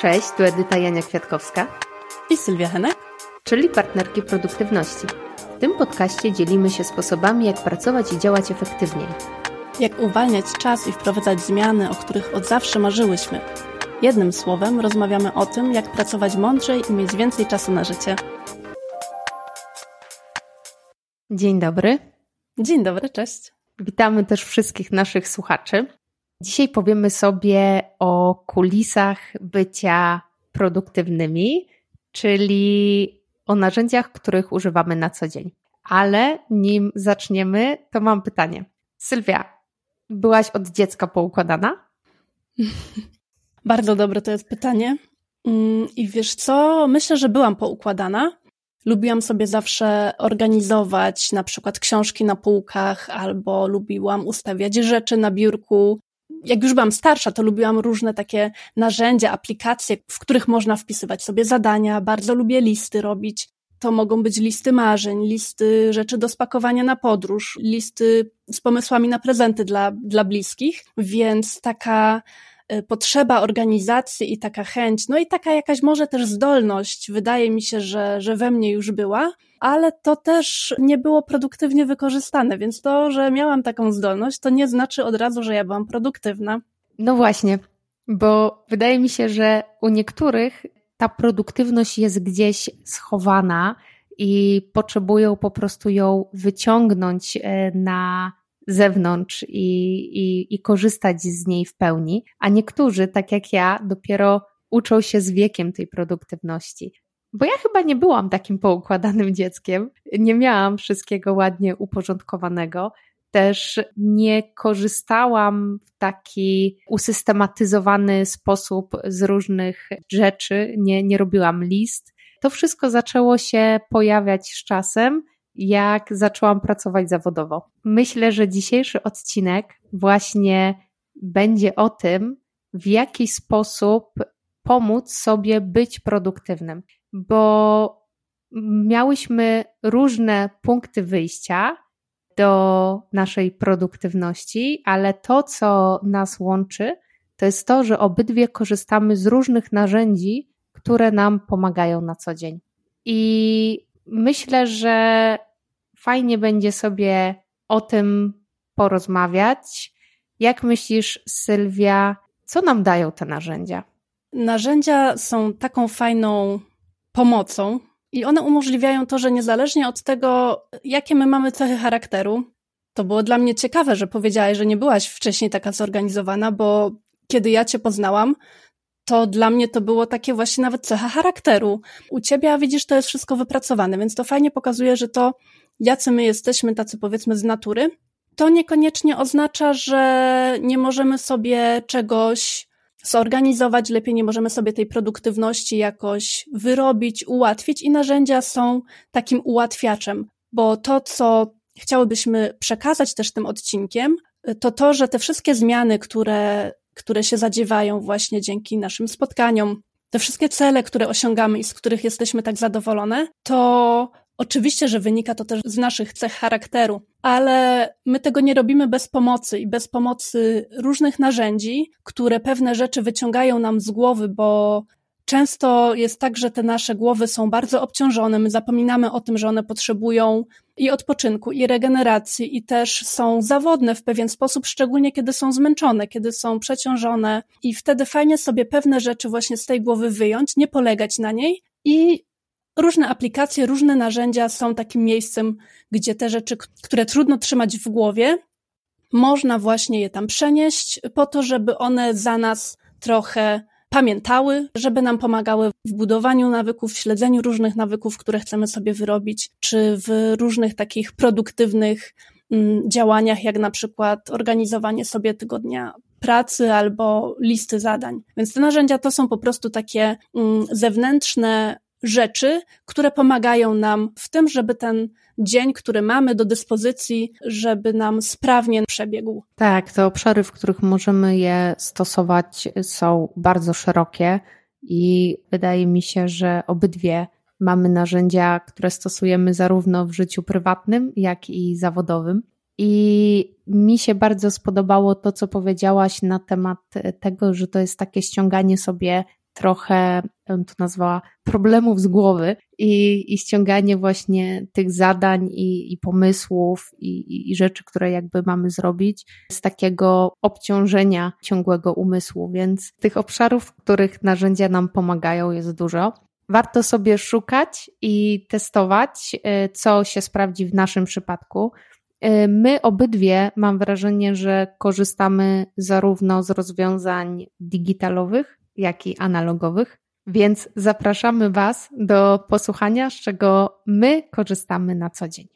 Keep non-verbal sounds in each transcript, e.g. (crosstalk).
Cześć, tu Edyta Jania Kwiatkowska i Sylwia Henek, czyli partnerki produktywności. W tym podcaście dzielimy się sposobami, jak pracować i działać efektywniej. Jak uwalniać czas i wprowadzać zmiany, o których od zawsze marzyłyśmy. Jednym słowem rozmawiamy o tym, jak pracować mądrzej i mieć więcej czasu na życie. Dzień dobry. Dzień dobry, cześć. Witamy też wszystkich naszych słuchaczy. Dzisiaj powiemy sobie o kulisach bycia produktywnymi, czyli o narzędziach, których używamy na co dzień. Ale nim zaczniemy, to mam pytanie. Sylwia, byłaś od dziecka poukładana? (laughs) Bardzo dobre to jest pytanie. Mm, I wiesz co? Myślę, że byłam poukładana. Lubiłam sobie zawsze organizować na przykład książki na półkach, albo lubiłam ustawiać rzeczy na biurku. Jak już byłam starsza, to lubiłam różne takie narzędzia, aplikacje, w których można wpisywać sobie zadania. Bardzo lubię listy robić. To mogą być listy marzeń, listy rzeczy do spakowania na podróż, listy z pomysłami na prezenty dla, dla bliskich, więc taka potrzeba organizacji i taka chęć, no i taka jakaś może też zdolność, wydaje mi się, że, że we mnie już była, ale to też nie było produktywnie wykorzystane, więc to, że miałam taką zdolność, to nie znaczy od razu, że ja byłam produktywna. No właśnie, bo wydaje mi się, że u niektórych ta produktywność jest gdzieś schowana i potrzebują po prostu ją wyciągnąć e, na zewnątrz i, i, i korzystać z niej w pełni, a niektórzy, tak jak ja, dopiero uczą się z wiekiem tej produktywności. Bo ja chyba nie byłam takim poukładanym dzieckiem, nie miałam wszystkiego ładnie uporządkowanego, też nie korzystałam w taki usystematyzowany sposób z różnych rzeczy, nie, nie robiłam list. To wszystko zaczęło się pojawiać z czasem jak zaczęłam pracować zawodowo. Myślę, że dzisiejszy odcinek właśnie będzie o tym, w jaki sposób pomóc sobie być produktywnym, bo miałyśmy różne punkty wyjścia do naszej produktywności, ale to, co nas łączy, to jest to, że obydwie korzystamy z różnych narzędzi, które nam pomagają na co dzień. I myślę, że fajnie będzie sobie o tym porozmawiać. Jak myślisz, Sylwia, co nam dają te narzędzia? Narzędzia są taką fajną pomocą i one umożliwiają to, że niezależnie od tego, jakie my mamy cechy charakteru, to było dla mnie ciekawe, że powiedziałaś, że nie byłaś wcześniej taka zorganizowana, bo kiedy ja cię poznałam, to dla mnie to było takie właśnie nawet cecha charakteru. U ciebie, a widzisz, to jest wszystko wypracowane, więc to fajnie pokazuje, że to jacy my jesteśmy, tacy powiedzmy z natury, to niekoniecznie oznacza, że nie możemy sobie czegoś zorganizować lepiej, nie możemy sobie tej produktywności jakoś wyrobić, ułatwić i narzędzia są takim ułatwiaczem, bo to, co chciałybyśmy przekazać też tym odcinkiem, to to, że te wszystkie zmiany, które, które się zadziewają właśnie dzięki naszym spotkaniom, te wszystkie cele, które osiągamy i z których jesteśmy tak zadowolone, to Oczywiście, że wynika to też z naszych cech charakteru, ale my tego nie robimy bez pomocy i bez pomocy różnych narzędzi, które pewne rzeczy wyciągają nam z głowy, bo często jest tak, że te nasze głowy są bardzo obciążone, my zapominamy o tym, że one potrzebują i odpoczynku, i regeneracji, i też są zawodne w pewien sposób, szczególnie kiedy są zmęczone, kiedy są przeciążone, i wtedy fajnie sobie pewne rzeczy właśnie z tej głowy wyjąć, nie polegać na niej. I różne aplikacje, różne narzędzia są takim miejscem, gdzie te rzeczy, które trudno trzymać w głowie, można właśnie je tam przenieść po to, żeby one za nas trochę pamiętały, żeby nam pomagały w budowaniu nawyków, w śledzeniu różnych nawyków, które chcemy sobie wyrobić, czy w różnych takich produktywnych mm, działaniach, jak na przykład organizowanie sobie tygodnia pracy albo listy zadań. Więc te narzędzia to są po prostu takie mm, zewnętrzne rzeczy, które pomagają nam w tym, żeby ten dzień, który mamy do dyspozycji, żeby nam sprawnie przebiegł. Tak, te obszary, w których możemy je stosować, są bardzo szerokie i wydaje mi się, że obydwie mamy narzędzia, które stosujemy zarówno w życiu prywatnym, jak i zawodowym. I mi się bardzo spodobało to, co powiedziałaś na temat tego, że to jest takie ściąganie sobie trochę, bym to nazwała, problemów z głowy i, i ściąganie właśnie tych zadań i, i pomysłów i, i rzeczy, które jakby mamy zrobić z takiego obciążenia ciągłego umysłu. Więc tych obszarów, w których narzędzia nam pomagają, jest dużo. Warto sobie szukać i testować, y, co się sprawdzi w naszym przypadku. Y, my obydwie mam wrażenie, że korzystamy zarówno z rozwiązań digitalowych, jak i analogowych, więc zapraszamy Was do posłuchania, z czego my korzystamy na co dzień.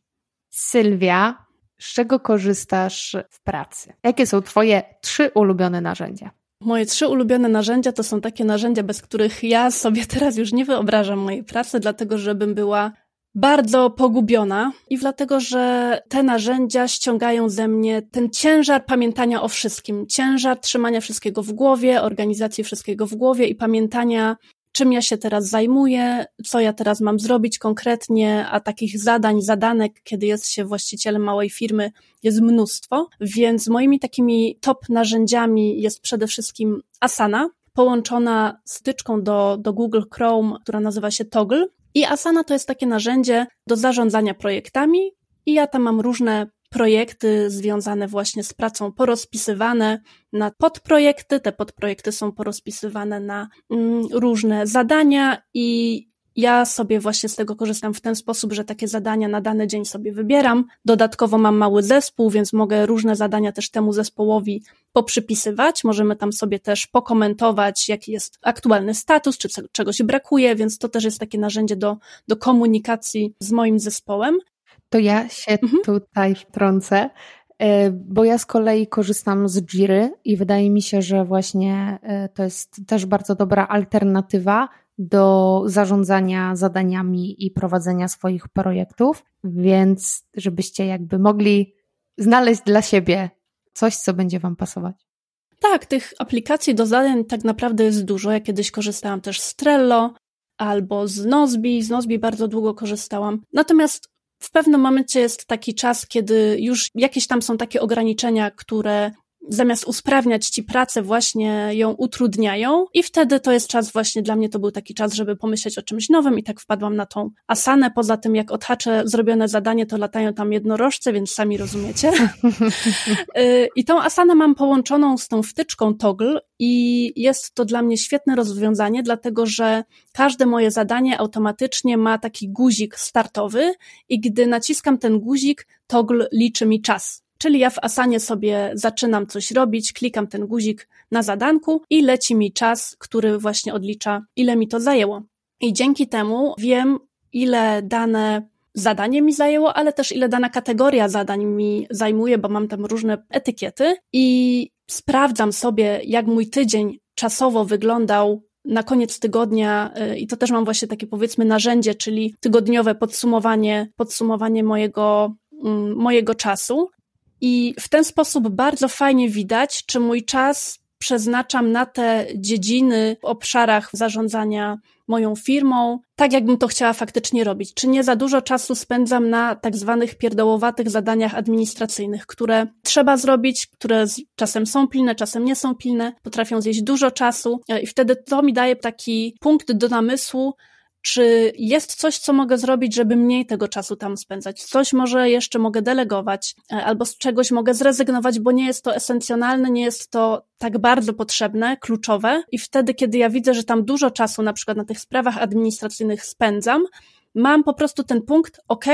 Sylwia, z czego korzystasz w pracy? Jakie są Twoje trzy ulubione narzędzia? Moje trzy ulubione narzędzia to są takie narzędzia, bez których ja sobie (laughs) teraz już nie wyobrażam mojej pracy, dlatego żebym była bardzo pogubiona i dlatego, że te narzędzia ściągają ze mnie ten ciężar pamiętania o wszystkim, ciężar trzymania wszystkiego w głowie, organizacji wszystkiego w głowie i pamiętania, czym ja się teraz zajmuję, co ja teraz mam zrobić konkretnie, a takich zadań, zadanek, kiedy jest się właścicielem małej firmy, jest mnóstwo. Więc moimi takimi top narzędziami jest przede wszystkim Asana, połączona styczką do, do Google Chrome, która nazywa się Toggle. I Asana to jest takie narzędzie do zarządzania projektami i ja tam mam różne projekty związane właśnie z pracą porozpisywane na podprojekty. Te podprojekty są porozpisywane na mm, różne zadania i ja sobie właśnie z tego korzystam w ten sposób, że takie zadania na dany dzień sobie wybieram. Dodatkowo mam mały zespół, więc mogę różne zadania też temu zespołowi poprzypisywać. Możemy tam sobie też pokomentować, jaki jest aktualny status, czy czegoś brakuje, więc to też jest takie narzędzie do, do komunikacji z moim zespołem. To ja się mhm. tutaj wtrącę, e, bo ja z kolei korzystam z Jiry i wydaje mi się, że właśnie e, to jest też bardzo dobra alternatywa do zarządzania zadaniami i prowadzenia swoich projektów, więc żebyście jakby mogli znaleźć dla siebie coś, co będzie Wam pasować. Tak, tych aplikacji do zadań tak naprawdę jest dużo. Ja kiedyś korzystałam też z Trello albo z Nozbi. Z Nozbi bardzo długo korzystałam. Natomiast w pewnym momencie jest taki czas, kiedy już jakieś tam są takie ograniczenia, które zamiast usprawniać ci pracę, właśnie ją utrudniają i wtedy to jest czas właśnie, dla mnie to był taki czas, żeby pomyśleć o czymś nowym i tak wpadłam na tą asanę. Poza tym, jak odhaczę zrobione zadanie, to latają tam jednorożce, więc sami rozumiecie. (laughs) Y, I tą asanę mam połączoną z tą wtyczką toggle i jest to dla mnie świetne rozwiązanie, dlatego że każde moje zadanie automatycznie ma taki guzik startowy i gdy naciskam ten guzik, toggle liczy mi czas. Czyli ja w Asanie sobie zaczynam coś robić, klikam ten guzik na zadanku i leci mi czas, który właśnie odlicza, ile mi to zajęło. I dzięki temu wiem, ile dane zadanie mi zajęło, ale też ile dana kategoria zadań mi zajmuje, bo mam tam różne etykiety i sprawdzam sobie, jak mój tydzień czasowo wyglądał na koniec tygodnia y, i to też mam właśnie takie powiedzmy narzędzie, czyli tygodniowe podsumowanie, podsumowanie mojego, mm, mojego czasu i w ten sposób bardzo fajnie widać, czy mój czas przeznaczam na te dziedziny w obszarach zarządzania moją firmą, tak jakbym to chciała faktycznie robić. Czy nie za dużo czasu spędzam na tak zwanych pierdołowatych zadaniach administracyjnych, które trzeba zrobić, które czasem są pilne, czasem nie są pilne, potrafią zjeść dużo czasu i wtedy to mi daje taki punkt do namysłu, czy jest coś, co mogę zrobić, żeby mniej tego czasu tam spędzać? Coś może jeszcze mogę delegować, e, albo z czegoś mogę zrezygnować, bo nie jest to esencjonalne, nie jest to tak bardzo potrzebne, kluczowe. I wtedy, kiedy ja widzę, że tam dużo czasu na przykład na tych sprawach administracyjnych spędzam, mam po prostu ten punkt, ok,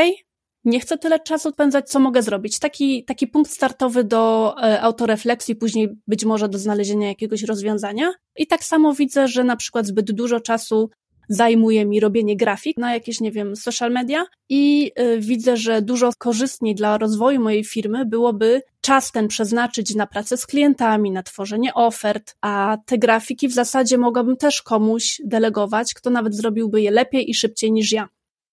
nie chcę tyle czasu spędzać, co mogę zrobić. Taki, taki punkt startowy do e, autorefleksji, później być może do znalezienia jakiegoś rozwiązania. I tak samo widzę, że na przykład zbyt dużo czasu zajmuje mi robienie grafik na jakieś, nie wiem, social media i y, widzę, że dużo korzystniej dla rozwoju mojej firmy byłoby czas ten przeznaczyć na pracę z klientami, na tworzenie ofert, a te grafiki w zasadzie mogłabym też komuś delegować, kto nawet zrobiłby je lepiej i szybciej niż ja.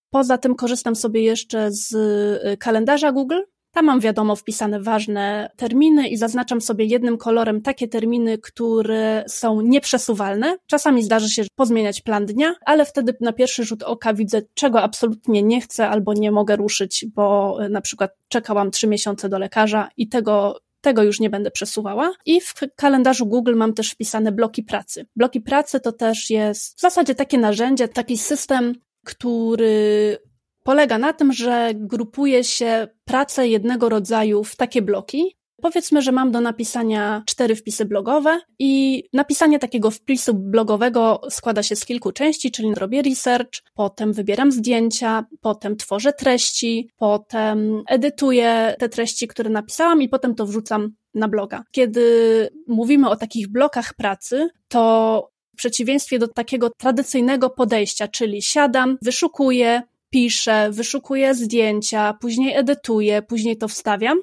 Poza tym korzystam sobie jeszcze z y, kalendarza Google, tam mam wiadomo wpisane ważne terminy i zaznaczam sobie jednym kolorem takie terminy, które są nieprzesuwalne. Czasami zdarzy się pozmieniać plan dnia, ale wtedy na pierwszy rzut oka widzę, czego absolutnie nie chcę albo nie mogę ruszyć, bo e, na przykład czekałam trzy miesiące do lekarza i tego tego już nie będę przesuwała. I w kalendarzu Google mam też wpisane bloki pracy. Bloki pracy to też jest w zasadzie takie narzędzie, taki system, który polega na tym, że grupuje się pracę jednego rodzaju w takie bloki. Powiedzmy, że mam do napisania cztery wpisy blogowe i napisanie takiego wpisu blogowego składa się z kilku części, czyli robię research, potem wybieram zdjęcia, potem tworzę treści, potem edytuję te treści, które napisałam i potem to wrzucam na bloga. Kiedy mówimy o takich blokach pracy, to w przeciwieństwie do takiego tradycyjnego podejścia, czyli siadam, wyszukuję, piszę, wyszukuję zdjęcia, później edytuję, później to wstawiam,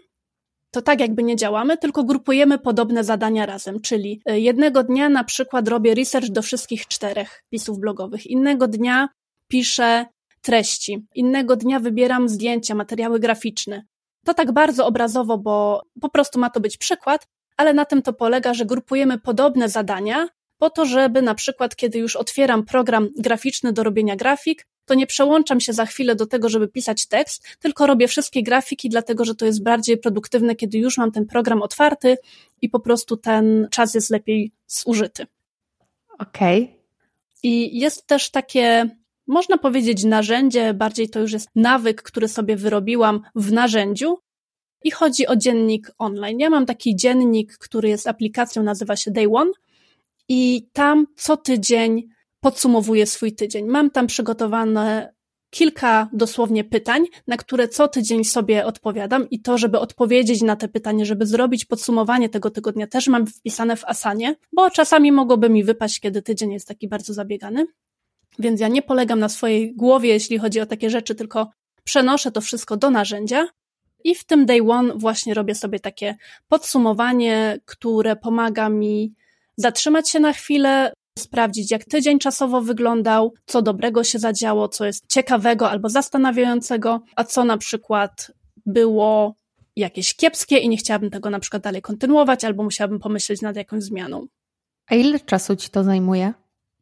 to tak jakby nie działamy, tylko grupujemy podobne zadania razem, czyli e, jednego dnia na przykład robię research do wszystkich czterech pisów blogowych, innego dnia piszę treści, innego dnia wybieram zdjęcia, materiały graficzne. To tak bardzo obrazowo, bo po prostu ma to być przykład, ale na tym to polega, że grupujemy podobne zadania po to, żeby na przykład, kiedy już otwieram program graficzny do robienia grafik, to nie przełączam się za chwilę do tego, żeby pisać tekst, tylko robię wszystkie grafiki, dlatego że to jest bardziej produktywne, kiedy już mam ten program otwarty i po prostu ten czas jest lepiej zużyty. Okej. Okay. I jest też takie, można powiedzieć, narzędzie, bardziej to już jest nawyk, który sobie wyrobiłam w narzędziu. I chodzi o dziennik online. Ja mam taki dziennik, który jest aplikacją, nazywa się Day One, i tam co tydzień podsumowuję swój tydzień. Mam tam przygotowane kilka dosłownie pytań, na które co tydzień sobie odpowiadam i to, żeby odpowiedzieć na te pytania, żeby zrobić podsumowanie tego tygodnia też mam wpisane w Asanie, bo czasami mogłoby mi wypaść, kiedy tydzień jest taki bardzo zabiegany. Więc ja nie polegam na swojej głowie, jeśli chodzi o takie rzeczy, tylko przenoszę to wszystko do narzędzia i w tym day one właśnie robię sobie takie podsumowanie, które pomaga mi zatrzymać się na chwilę, sprawdzić, jak tydzień czasowo wyglądał, co dobrego się zadziało, co jest ciekawego albo zastanawiającego, a co na przykład było jakieś kiepskie i nie chciałabym tego na przykład dalej kontynuować, albo musiałabym pomyśleć nad jakąś zmianą. A ile czasu ci to zajmuje?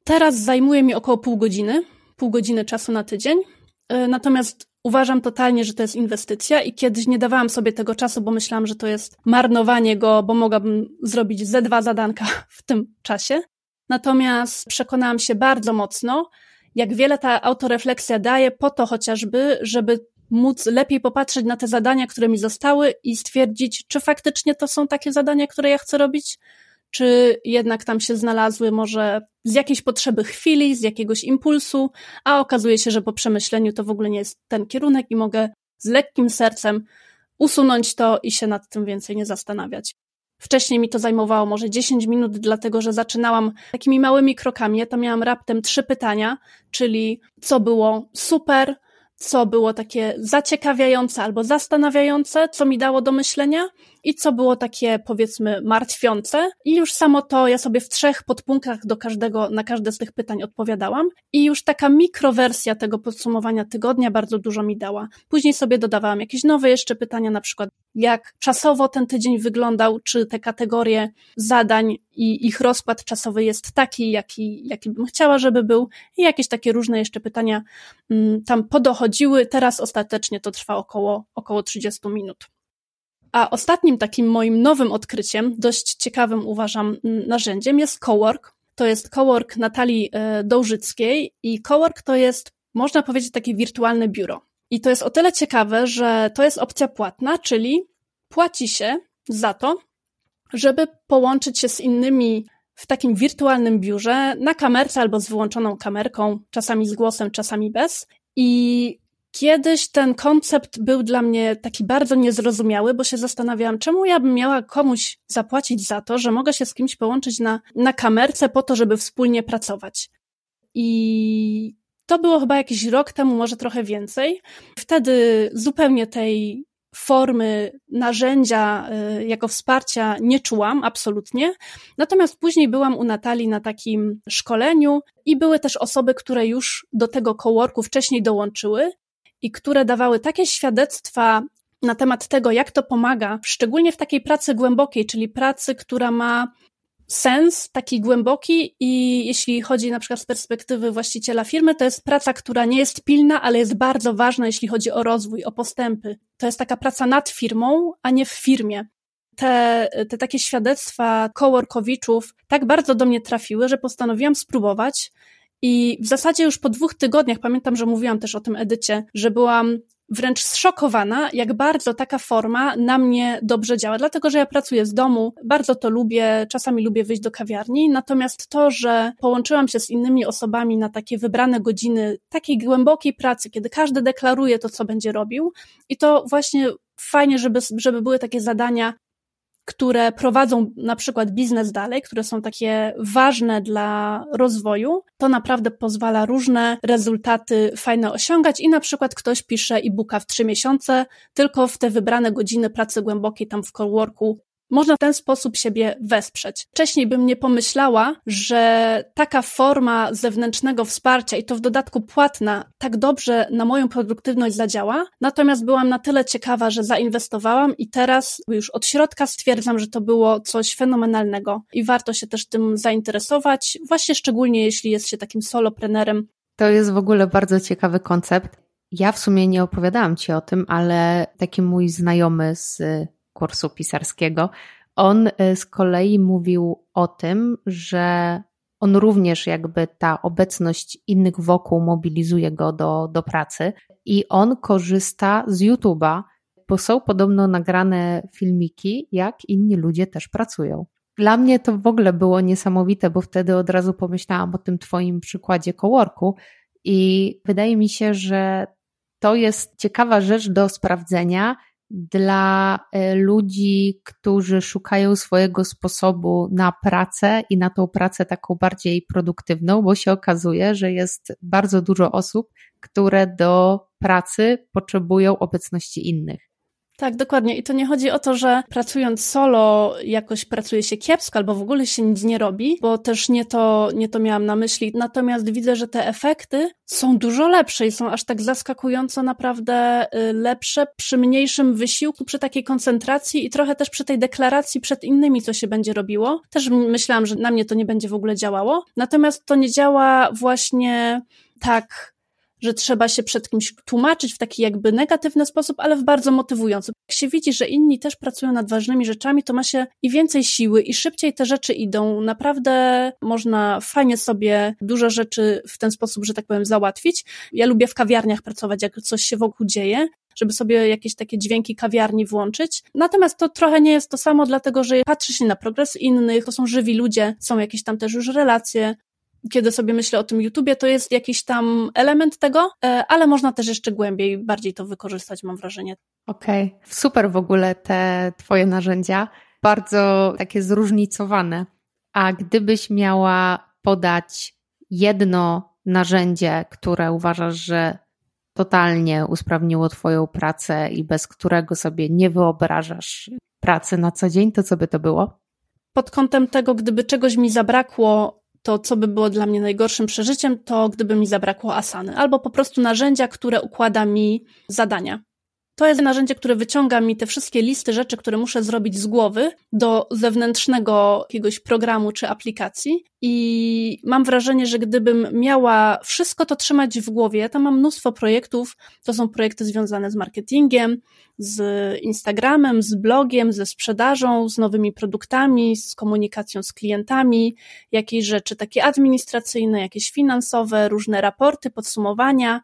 Teraz zajmuje mi około pół godziny, pół godziny czasu na tydzień. Y, natomiast uważam totalnie, że to jest inwestycja i kiedyś nie dawałam sobie tego czasu, bo myślałam, że to jest marnowanie go, bo mogłabym zrobić ze dwa zadanka w tym czasie. Natomiast przekonałam się bardzo mocno, jak wiele ta autorefleksja daje po to chociażby, żeby móc lepiej popatrzeć na te zadania, które mi zostały i stwierdzić, czy faktycznie to są takie zadania, które ja chcę robić, czy jednak tam się znalazły może z jakiejś potrzeby chwili, z jakiegoś impulsu, a okazuje się, że po przemyśleniu to w ogóle nie jest ten kierunek i mogę z lekkim sercem usunąć to i się nad tym więcej nie zastanawiać. Wcześniej mi to zajmowało może 10 minut, dlatego że zaczynałam takimi małymi krokami. Ja tam miałam raptem trzy pytania, czyli co było super, co było takie zaciekawiające albo zastanawiające, co mi dało do myślenia i co było takie powiedzmy martwiące. I już samo to ja sobie w trzech podpunktach do każdego, na każde z tych pytań odpowiadałam i już taka mikrowersja tego podsumowania tygodnia bardzo dużo mi dała. Później sobie dodawałam jakieś nowe jeszcze pytania, na przykład jak czasowo ten tydzień wyglądał, czy te kategorie zadań i ich rozkład czasowy jest taki, jaki, jaki bym chciała, żeby był i jakieś takie różne jeszcze pytania mm, tam podochodziły. Teraz ostatecznie to trwa około, około 30 minut. A ostatnim takim moim nowym odkryciem, dość ciekawym uważam narzędziem jest Cowork. To jest Cowork Natalii e, Dołżyckiej i Cowork to jest, można powiedzieć, takie wirtualne biuro. I to jest o tyle ciekawe, że to jest opcja płatna, czyli płaci się za to, żeby połączyć się z innymi w takim wirtualnym biurze na kamerce albo z wyłączoną kamerką, czasami z głosem, czasami bez. I Kiedyś ten koncept był dla mnie taki bardzo niezrozumiały, bo się zastanawiałam, czemu ja bym miała komuś zapłacić za to, że mogę się z kimś połączyć na, na kamerce po to, żeby wspólnie pracować. I to było chyba jakiś rok temu, może trochę więcej. Wtedy zupełnie tej formy narzędzia y, jako wsparcia nie czułam, absolutnie. Natomiast później byłam u Natalii na takim szkoleniu i były też osoby, które już do tego coworku wcześniej dołączyły i które dawały takie świadectwa na temat tego, jak to pomaga, szczególnie w takiej pracy głębokiej, czyli pracy, która ma sens taki głęboki i jeśli chodzi na przykład z perspektywy właściciela firmy, to jest praca, która nie jest pilna, ale jest bardzo ważna, jeśli chodzi o rozwój, o postępy. To jest taka praca nad firmą, a nie w firmie. te, te takie świadectwa coworkowiczów tak bardzo do mnie trafiły, że postanowiłam spróbować. I w zasadzie już po dwóch tygodniach, pamiętam, że mówiłam też o tym edycie, że byłam wręcz zszokowana, jak bardzo taka forma na mnie dobrze działa, dlatego że ja pracuję z domu, bardzo to lubię, czasami lubię wyjść do kawiarni, natomiast to, że połączyłam się z innymi osobami na takie wybrane godziny takiej głębokiej pracy, kiedy każdy deklaruje to, co będzie robił i to właśnie fajnie, żeby, żeby były takie zadania które prowadzą na przykład biznes dalej, które są takie ważne dla rozwoju, to naprawdę pozwala różne rezultaty fajne osiągać i na przykład ktoś pisze e-booka w trzy miesiące, tylko w te wybrane godziny pracy głębokiej tam w coworku można w ten sposób siebie wesprzeć. Wcześniej bym nie pomyślała, że taka forma zewnętrznego wsparcia i to w dodatku płatna tak dobrze na moją produktywność zadziała. Natomiast byłam na tyle ciekawa, że zainwestowałam i teraz już od środka stwierdzam, że to było coś fenomenalnego i warto się też tym zainteresować, właśnie szczególnie jeśli jest się takim soloprenerem. To jest w ogóle bardzo ciekawy koncept. Ja w sumie nie opowiadałam Ci o tym, ale taki mój znajomy z kursu pisarskiego, on y, z kolei mówił o tym, że on również jakby ta obecność innych wokół mobilizuje go do, do pracy i on korzysta z YouTube'a, bo są podobno nagrane filmiki, jak inni ludzie też pracują. Dla mnie to w ogóle było niesamowite, bo wtedy od razu pomyślałam o tym Twoim przykładzie coworku i wydaje mi się, że to jest ciekawa rzecz do sprawdzenia, dla e, ludzi, którzy szukają swojego sposobu na pracę i na tą pracę taką bardziej produktywną, bo się okazuje, że jest bardzo dużo osób, które do pracy potrzebują obecności innych. Tak, dokładnie. I to nie chodzi o to, że pracując solo jakoś pracuje się kiepsko albo w ogóle się nic nie robi, bo też nie to, nie to miałam na myśli. Natomiast widzę, że te efekty są dużo lepsze i są aż tak zaskakująco naprawdę y, lepsze przy mniejszym wysiłku, przy takiej koncentracji i trochę też przy tej deklaracji przed innymi, co się będzie robiło. Też myślałam, że na mnie to nie będzie w ogóle działało. Natomiast to nie działa właśnie tak że trzeba się przed kimś tłumaczyć w taki jakby negatywny sposób, ale w bardzo motywujący. Jak się widzi, że inni też pracują nad ważnymi rzeczami, to ma się i więcej siły, i szybciej te rzeczy idą. Naprawdę można fajnie sobie dużo rzeczy w ten sposób, że tak powiem, załatwić. Ja lubię w kawiarniach pracować, jak coś się wokół dzieje, żeby sobie jakieś takie dźwięki kawiarni włączyć. Natomiast to trochę nie jest to samo, dlatego że patrzy się na progres innych, to są żywi ludzie, są jakieś tam też już relacje, kiedy sobie myślę o tym YouTubie, to jest jakiś tam element tego, e, ale można też jeszcze głębiej, bardziej to wykorzystać, mam wrażenie. Okej, okay. super w ogóle te Twoje narzędzia, bardzo takie zróżnicowane. A gdybyś miała podać jedno narzędzie, które uważasz, że totalnie usprawniło Twoją pracę i bez którego sobie nie wyobrażasz pracy na co dzień, to co by to było? Pod kątem tego, gdyby czegoś mi zabrakło to co by było dla mnie najgorszym przeżyciem, to gdyby mi zabrakło asany, albo po prostu narzędzia, które układa mi zadania. To jest narzędzie, które wyciąga mi te wszystkie listy rzeczy, które muszę zrobić z głowy do zewnętrznego jakiegoś programu czy aplikacji. I mam wrażenie, że gdybym miała wszystko to trzymać w głowie, to mam mnóstwo projektów. To są projekty związane z marketingiem, z Instagramem, z blogiem, ze sprzedażą, z nowymi produktami, z komunikacją z klientami, jakieś rzeczy takie administracyjne, jakieś finansowe, różne raporty, podsumowania.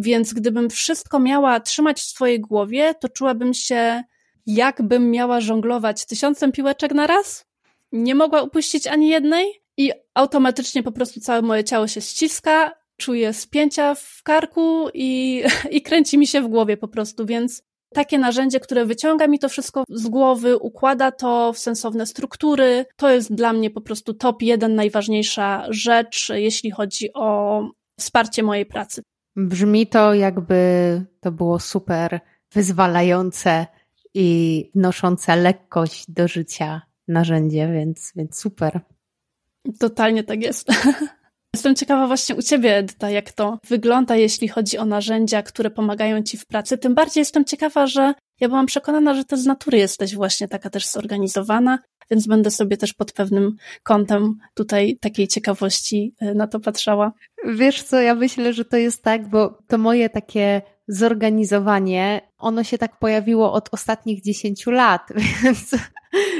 Więc gdybym wszystko miała trzymać w swojej głowie, to czułabym się, jakbym miała żonglować tysiącem piłeczek na raz. Nie mogła upuścić ani jednej i automatycznie po prostu całe moje ciało się ściska, czuję spięcia w karku i, (laughs) i kręci mi się w głowie po prostu, więc takie narzędzie, które wyciąga mi to wszystko z głowy, układa to w sensowne struktury, to jest dla mnie po prostu top jeden, najważniejsza rzecz, jeśli chodzi o wsparcie mojej pracy. Brzmi to, jakby to było super wyzwalające i wnoszące lekkość do życia narzędzie, więc, więc super. Totalnie tak jest. (laughs) Jestem ciekawa właśnie u Ciebie, Edyta, jak to wygląda, jeśli chodzi o narzędzia, które pomagają Ci w pracy. Tym bardziej jestem ciekawa, że ja byłam przekonana, że Ty z natury jesteś właśnie taka też zorganizowana, więc będę sobie też pod pewnym kątem tutaj takiej ciekawości e, na to patrzała. Wiesz co, ja myślę, że to jest tak, bo to moje takie zorganizowanie, ono się tak pojawiło od ostatnich dziesięciu lat, (laughs) więc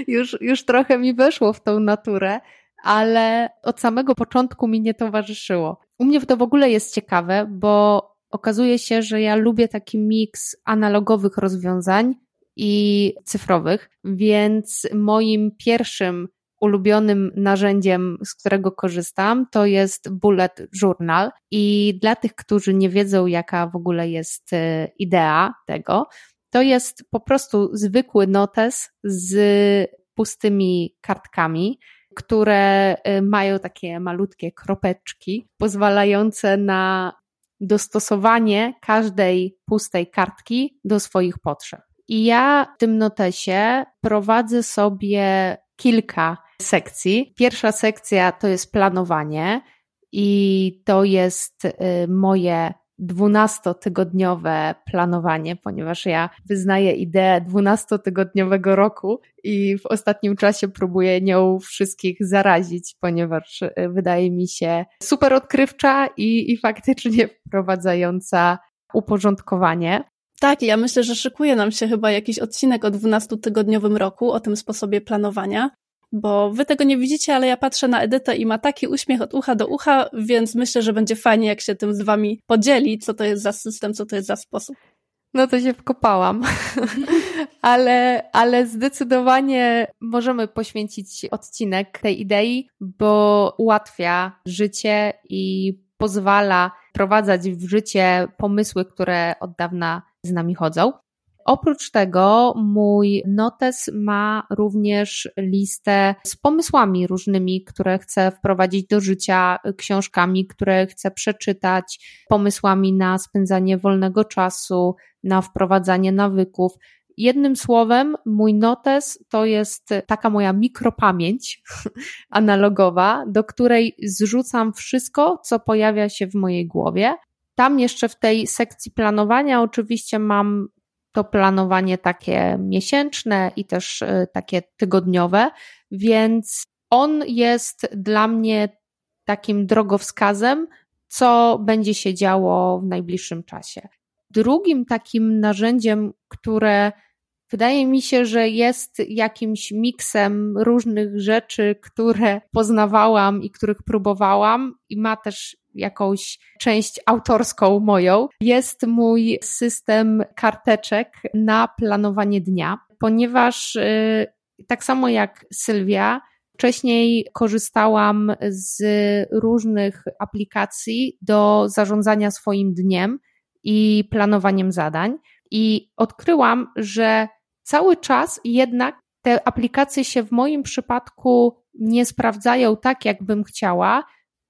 już, już trochę mi weszło w tą naturę, ale od samego początku mi nie towarzyszyło. U mnie to w ogóle jest ciekawe, bo okazuje się, że ja lubię taki miks analogowych rozwiązań i cyfrowych, więc moim pierwszym ulubionym narzędziem, z którego korzystam, to jest Bullet Journal. I dla tych, którzy nie wiedzą, jaka w ogóle jest e, idea tego, to jest po prostu zwykły notes z pustymi kartkami, które e, mają takie malutkie kropeczki, pozwalające na dostosowanie każdej pustej kartki do swoich potrzeb. I ja w tym notesie prowadzę sobie kilka sekcji. Pierwsza sekcja to jest planowanie i to jest y, moje dwunastotygodniowe planowanie, ponieważ ja wyznaję ideę dwunastotygodniowego roku i w ostatnim czasie próbuję nią wszystkich zarazić, ponieważ y, wydaje mi się super odkrywcza i, i faktycznie wprowadzająca uporządkowanie. Tak, ja myślę, że szykuje nam się chyba jakiś odcinek o 12-tygodniowym roku, o tym sposobie planowania, bo wy tego nie widzicie, ale ja patrzę na Edytę i ma taki uśmiech od ucha do ucha, więc myślę, że będzie fajnie, jak się tym z wami podzieli, co to jest za system, co to jest za sposób. No to się wkopałam, (laughs) ale, ale zdecydowanie możemy poświęcić odcinek tej idei, bo ułatwia życie i pozwala wprowadzać w życie pomysły, które od dawna z nami chodzą. Oprócz tego mój notes ma również listę z pomysłami różnymi, które chcę wprowadzić do życia, książkami, które chcę przeczytać, pomysłami na spędzanie wolnego czasu, na wprowadzanie nawyków. Jednym słowem, mój notes to jest taka moja mikropamięć (laughs) analogowa, do której zrzucam wszystko, co pojawia się w mojej głowie. Tam jeszcze w tej sekcji planowania oczywiście mam to planowanie takie miesięczne i też y, takie tygodniowe, więc on jest dla mnie takim drogowskazem, co będzie się działo w najbliższym czasie. Drugim takim narzędziem, które wydaje mi się, że jest jakimś miksem różnych rzeczy, które poznawałam i których próbowałam, i ma też jakąś część autorską moją, jest mój system karteczek na planowanie dnia, ponieważ yy, tak samo jak Sylwia, Wcześniej korzystałam z różnych aplikacji do zarządzania swoim dniem i planowaniem zadań, i odkryłam, że cały czas jednak te aplikacje się w moim przypadku nie sprawdzają tak, jakbym chciała,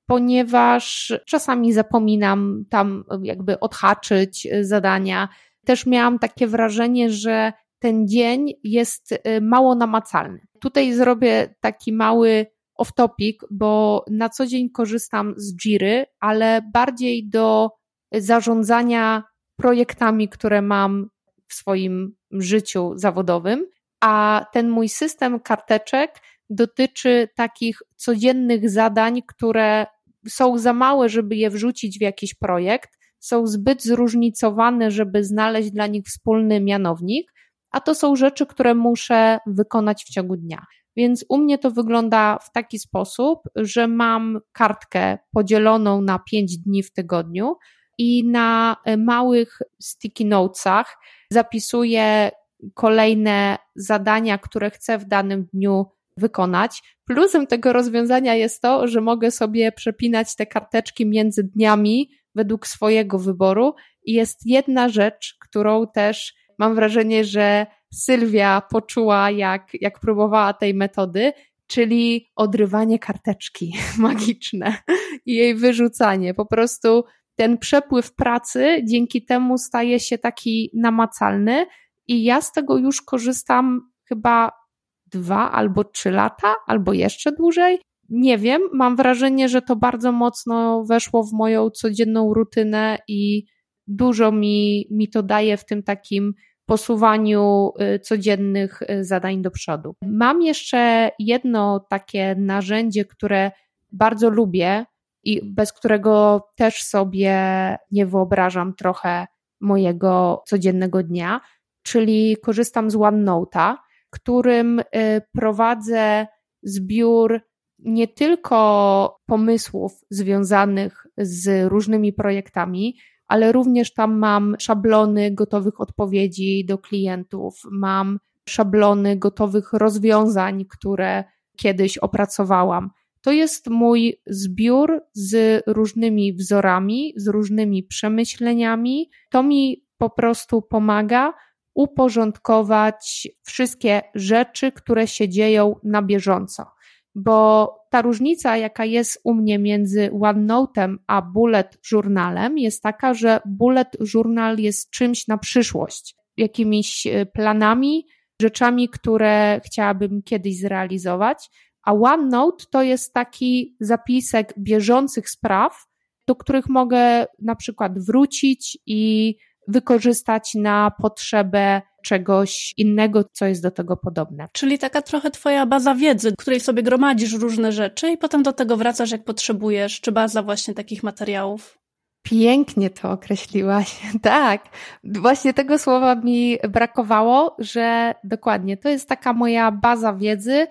ponieważ czasami zapominam tam jakby odhaczyć zadania. Też miałam takie wrażenie, że ten dzień jest y, mało namacalny. Tutaj zrobię taki mały off-topic, bo na co dzień korzystam z Jiry, ale bardziej do zarządzania projektami, które mam w swoim życiu zawodowym, a ten mój system karteczek dotyczy takich codziennych zadań, które są za małe, żeby je wrzucić w jakiś projekt, są zbyt zróżnicowane, żeby znaleźć dla nich wspólny mianownik, a to są rzeczy, które muszę wykonać w ciągu dnia. Więc u mnie to wygląda w taki sposób, że mam kartkę podzieloną na 5 dni w tygodniu i na małych sticky notesach zapisuję kolejne zadania, które chcę w danym dniu wykonać. Plusem tego rozwiązania jest to, że mogę sobie przepinać te karteczki między dniami według swojego wyboru i jest jedna rzecz, którą też mam wrażenie, że Sylwia poczuła, jak, jak próbowała tej metody, czyli odrywanie karteczki (laughs) magiczne i jej wyrzucanie. Po prostu ten przepływ pracy dzięki temu staje się taki namacalny i ja z tego już korzystam chyba dwa albo trzy lata, albo jeszcze dłużej. Nie wiem, mam wrażenie, że to bardzo mocno weszło w moją codzienną rutynę i dużo mi, mi to daje w tym takim posuwaniu y, codziennych y, zadań do przodu. Mam jeszcze jedno takie narzędzie, które bardzo lubię i bez którego też sobie nie wyobrażam trochę mojego codziennego dnia, czyli korzystam z OneNote'a. Którym y, prowadzę zbiór nie tylko pomysłów związanych z różnymi projektami, ale również tam mam szablony gotowych odpowiedzi do klientów, mam szablony gotowych rozwiązań, które kiedyś opracowałam. To jest mój zbiór z różnymi wzorami, z różnymi przemyśleniami. To mi po prostu pomaga uporządkować wszystkie rzeczy, które się dzieją na bieżąco. Bo ta różnica, jaka jest u mnie między OneNote'em a Bullet Journalem, jest taka, że Bullet Journal jest czymś na przyszłość, jakimiś e, planami, rzeczami, które chciałabym kiedyś zrealizować, a OneNote to jest taki zapisek bieżących spraw, do których mogę na przykład wrócić i wykorzystać na potrzebę czegoś innego, co jest do tego podobne. Czyli taka trochę twoja baza wiedzy, której sobie gromadzisz różne rzeczy i potem do tego wracasz jak potrzebujesz, czy baza właśnie takich materiałów. Pięknie to określiłaś. (laughs) Tak, właśnie tego słowa mi brakowało, że dokładnie to jest taka moja baza wiedzy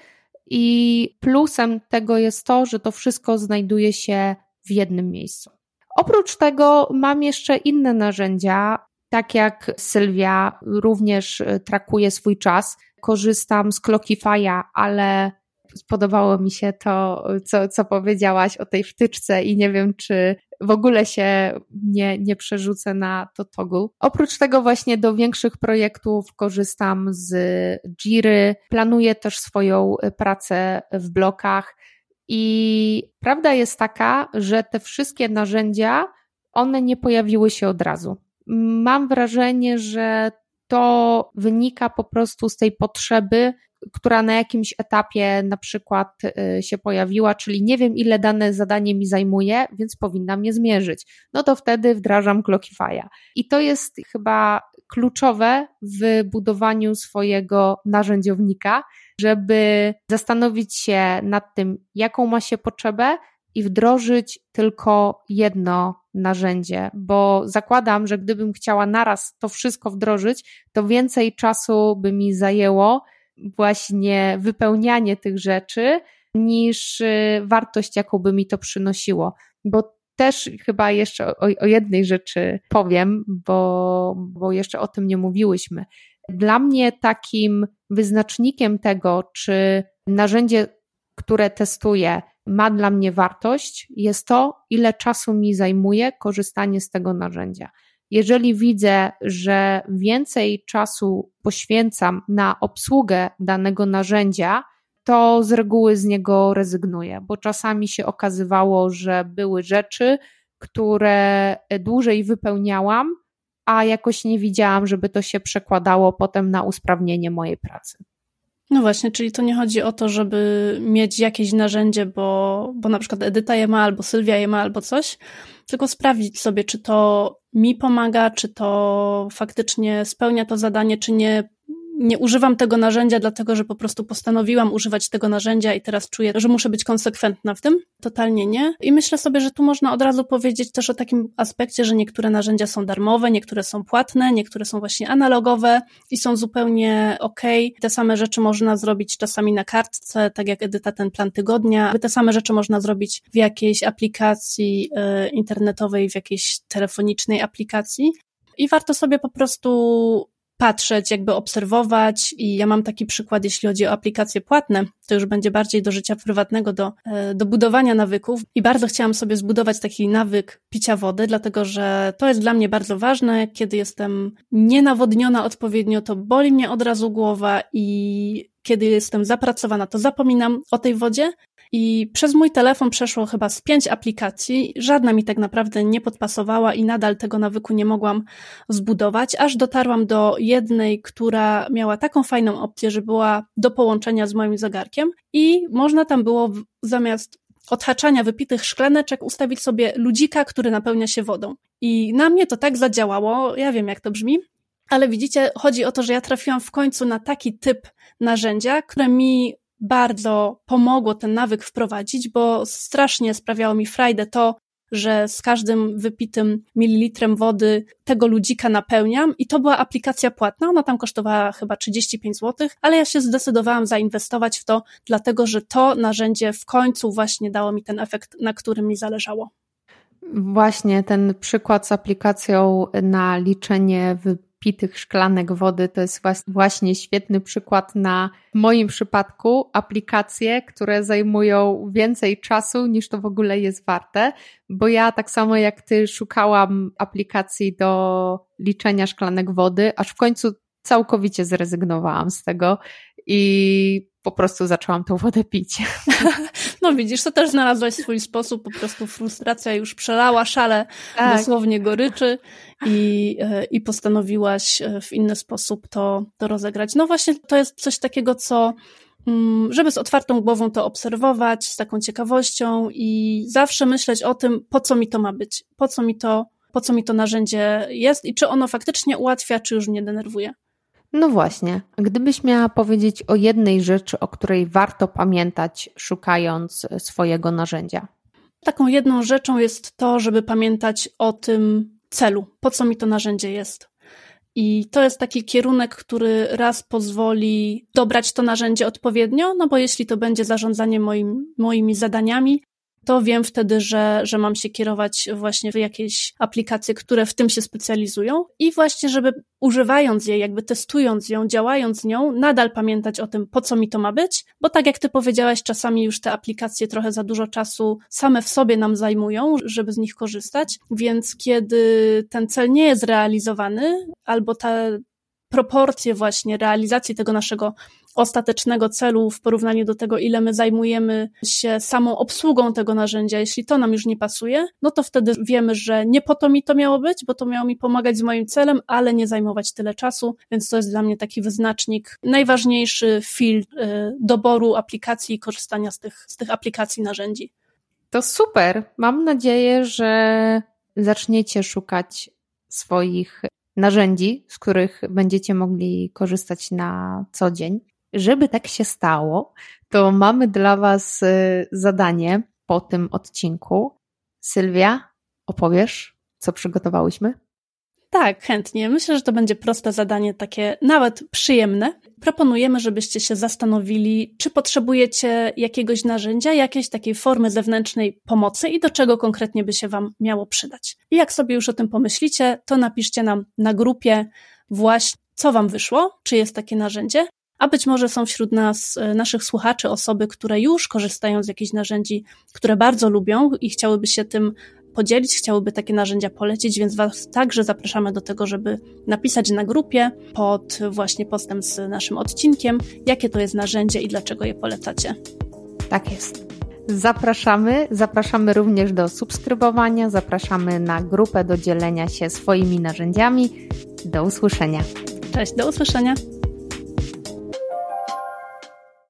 i plusem tego jest to, że to wszystko znajduje się w jednym miejscu. Oprócz tego mam jeszcze inne narzędzia, tak jak Sylwia również e, trakuje swój czas. Korzystam z Clockify'a, ale spodobało mi się to, co, co powiedziałaś o tej wtyczce i nie wiem, czy w ogóle się nie, nie przerzucę na to toggle. Oprócz tego właśnie do większych projektów korzystam z Jiry, planuję też swoją pracę w blokach i prawda jest taka, że te wszystkie narzędzia, one nie pojawiły się od razu. Mam wrażenie, że to wynika po prostu z tej potrzeby, która na jakimś etapie na przykład y, się pojawiła, czyli nie wiem ile dane zadanie mi zajmuje, więc powinnam je zmierzyć. No to wtedy wdrażam Clockify'a. I to jest chyba kluczowe w budowaniu swojego narzędziownika, żeby zastanowić się nad tym, jaką ma się potrzebę i wdrożyć tylko jedno narzędzie, bo zakładam, że gdybym chciała naraz to wszystko wdrożyć, to więcej czasu by mi zajęło właśnie wypełnianie tych rzeczy niż y, wartość, jaką by mi to przynosiło. Bo też chyba jeszcze o, o jednej rzeczy powiem, bo, bo jeszcze o tym nie mówiłyśmy. Dla mnie takim wyznacznikiem tego, czy narzędzie, które testuję, ma dla mnie wartość, jest to, ile czasu mi zajmuje korzystanie z tego narzędzia. Jeżeli widzę, że więcej czasu poświęcam na obsługę danego narzędzia, to z reguły z niego rezygnuję, bo czasami się okazywało, że były rzeczy, które dłużej wypełniałam, a jakoś nie widziałam, żeby to się przekładało potem na usprawnienie mojej pracy. No właśnie, czyli to nie chodzi o to, żeby mieć jakieś narzędzie, bo, bo na przykład Edyta je ma, albo Sylwia je ma, albo coś, tylko sprawdzić sobie, czy to mi pomaga, czy to faktycznie spełnia to zadanie, czy nie nie używam tego narzędzia, dlatego że po prostu postanowiłam używać tego narzędzia i teraz czuję, że muszę być konsekwentna w tym. Totalnie nie. I myślę sobie, że tu można od razu powiedzieć też o takim aspekcie, że niektóre narzędzia są darmowe, niektóre są płatne, niektóre są właśnie analogowe i są zupełnie ok. Te same rzeczy można zrobić czasami na kartce, tak jak Edyta ten plan tygodnia. Te same rzeczy można zrobić w jakiejś aplikacji y, internetowej, w jakiejś telefonicznej aplikacji. I warto sobie po prostu patrzeć, jakby obserwować. I ja mam taki przykład, jeśli chodzi o aplikacje płatne, to już będzie bardziej do życia prywatnego, do, e, do budowania nawyków. I bardzo chciałam sobie zbudować taki nawyk picia wody, dlatego że to jest dla mnie bardzo ważne, kiedy jestem nienawodniona odpowiednio, to boli mnie od razu głowa i kiedy jestem zapracowana, to zapominam o tej wodzie, i przez mój telefon przeszło chyba z pięć aplikacji, żadna mi tak naprawdę nie podpasowała i nadal tego nawyku nie mogłam zbudować, aż dotarłam do jednej, która miała taką fajną opcję, że była do połączenia z moim zegarkiem i można tam było zamiast odhaczania wypitych szklaneczek ustawić sobie ludzika, który napełnia się wodą. I na mnie to tak zadziałało, ja wiem jak to brzmi, ale widzicie, chodzi o to, że ja trafiłam w końcu na taki typ narzędzia, które mi bardzo pomogło ten nawyk wprowadzić, bo strasznie sprawiało mi frajdę to, że z każdym wypitym mililitrem wody tego ludzika napełniam i to była aplikacja płatna, ona tam kosztowała chyba 35 zł, ale ja się zdecydowałam zainwestować w to, dlatego że to narzędzie w końcu właśnie dało mi ten efekt, na którym mi zależało. Właśnie ten przykład z aplikacją na liczenie wypitych szklanek wody. To jest właśnie świetny przykład na w moim przypadku aplikacje, które zajmują więcej czasu niż to w ogóle jest warte, bo ja tak samo jak ty szukałam aplikacji do liczenia szklanek wody, aż w końcu całkowicie zrezygnowałam z tego i po prostu zaczęłam tą wodę pić. (laughs) No widzisz, to też znalazłaś swój sposób, po prostu frustracja już przelała szale tak. dosłownie goryczy i, e, i postanowiłaś e, w inny sposób to, to rozegrać. No właśnie to jest coś takiego, co mm, żeby z otwartą głową to obserwować, z taką ciekawością i zawsze myśleć o tym, po co mi to ma być, po co mi to, po co mi to narzędzie jest i czy ono faktycznie ułatwia, czy już mnie denerwuje. No właśnie, gdybyś miała powiedzieć o jednej rzeczy, o której warto pamiętać, szukając swojego narzędzia. Taką jedną rzeczą jest to, żeby pamiętać o tym celu, po co mi to narzędzie jest. I to jest taki kierunek, który raz pozwoli dobrać to narzędzie odpowiednio, no bo jeśli to będzie zarządzanie moim, moimi zadaniami, to wiem wtedy, że, że mam się kierować właśnie w jakieś aplikacje, które w tym się specjalizują. I właśnie, żeby używając jej, jakby testując ją, działając nią, nadal pamiętać o tym, po co mi to ma być, bo tak jak ty powiedziałaś, czasami już te aplikacje trochę za dużo czasu same w sobie nam zajmują, żeby z nich korzystać, więc kiedy ten cel nie jest realizowany, albo ta proporcje właśnie realizacji tego naszego ostatecznego celu w porównaniu do tego, ile my zajmujemy się samą obsługą tego narzędzia, jeśli to nam już nie pasuje, no to wtedy wiemy, że nie po to mi to miało być, bo to miało mi pomagać z moim celem, ale nie zajmować tyle czasu, więc to jest dla mnie taki wyznacznik, najważniejszy filtr y, doboru aplikacji i korzystania z tych, z tych aplikacji, narzędzi. To super. Mam nadzieję, że zaczniecie szukać swoich narzędzi, z których będziecie mogli korzystać na co dzień. Żeby tak się stało, to mamy dla Was y, zadanie po tym odcinku. Sylwia, opowiesz, co przygotowałyśmy? Tak, chętnie. Myślę, że to będzie proste zadanie, takie nawet przyjemne. Proponujemy, żebyście się zastanowili, czy potrzebujecie jakiegoś narzędzia, jakiejś takiej formy zewnętrznej pomocy i do czego konkretnie by się Wam miało przydać. I jak sobie już o tym pomyślicie, to napiszcie nam na grupie właśnie, co Wam wyszło, czy jest takie narzędzie, a być może są wśród nas, e, naszych słuchaczy, osoby, które już korzystają z jakichś narzędzi, które bardzo lubią i chciałyby się tym podzielić, chciałyby takie narzędzia polecić, więc Was także zapraszamy do tego, żeby napisać na grupie pod właśnie postem z naszym odcinkiem, jakie to jest narzędzie i dlaczego je polecacie. Tak jest. Zapraszamy, zapraszamy również do subskrybowania, zapraszamy na grupę do dzielenia się swoimi narzędziami. Do usłyszenia. Cześć, do usłyszenia.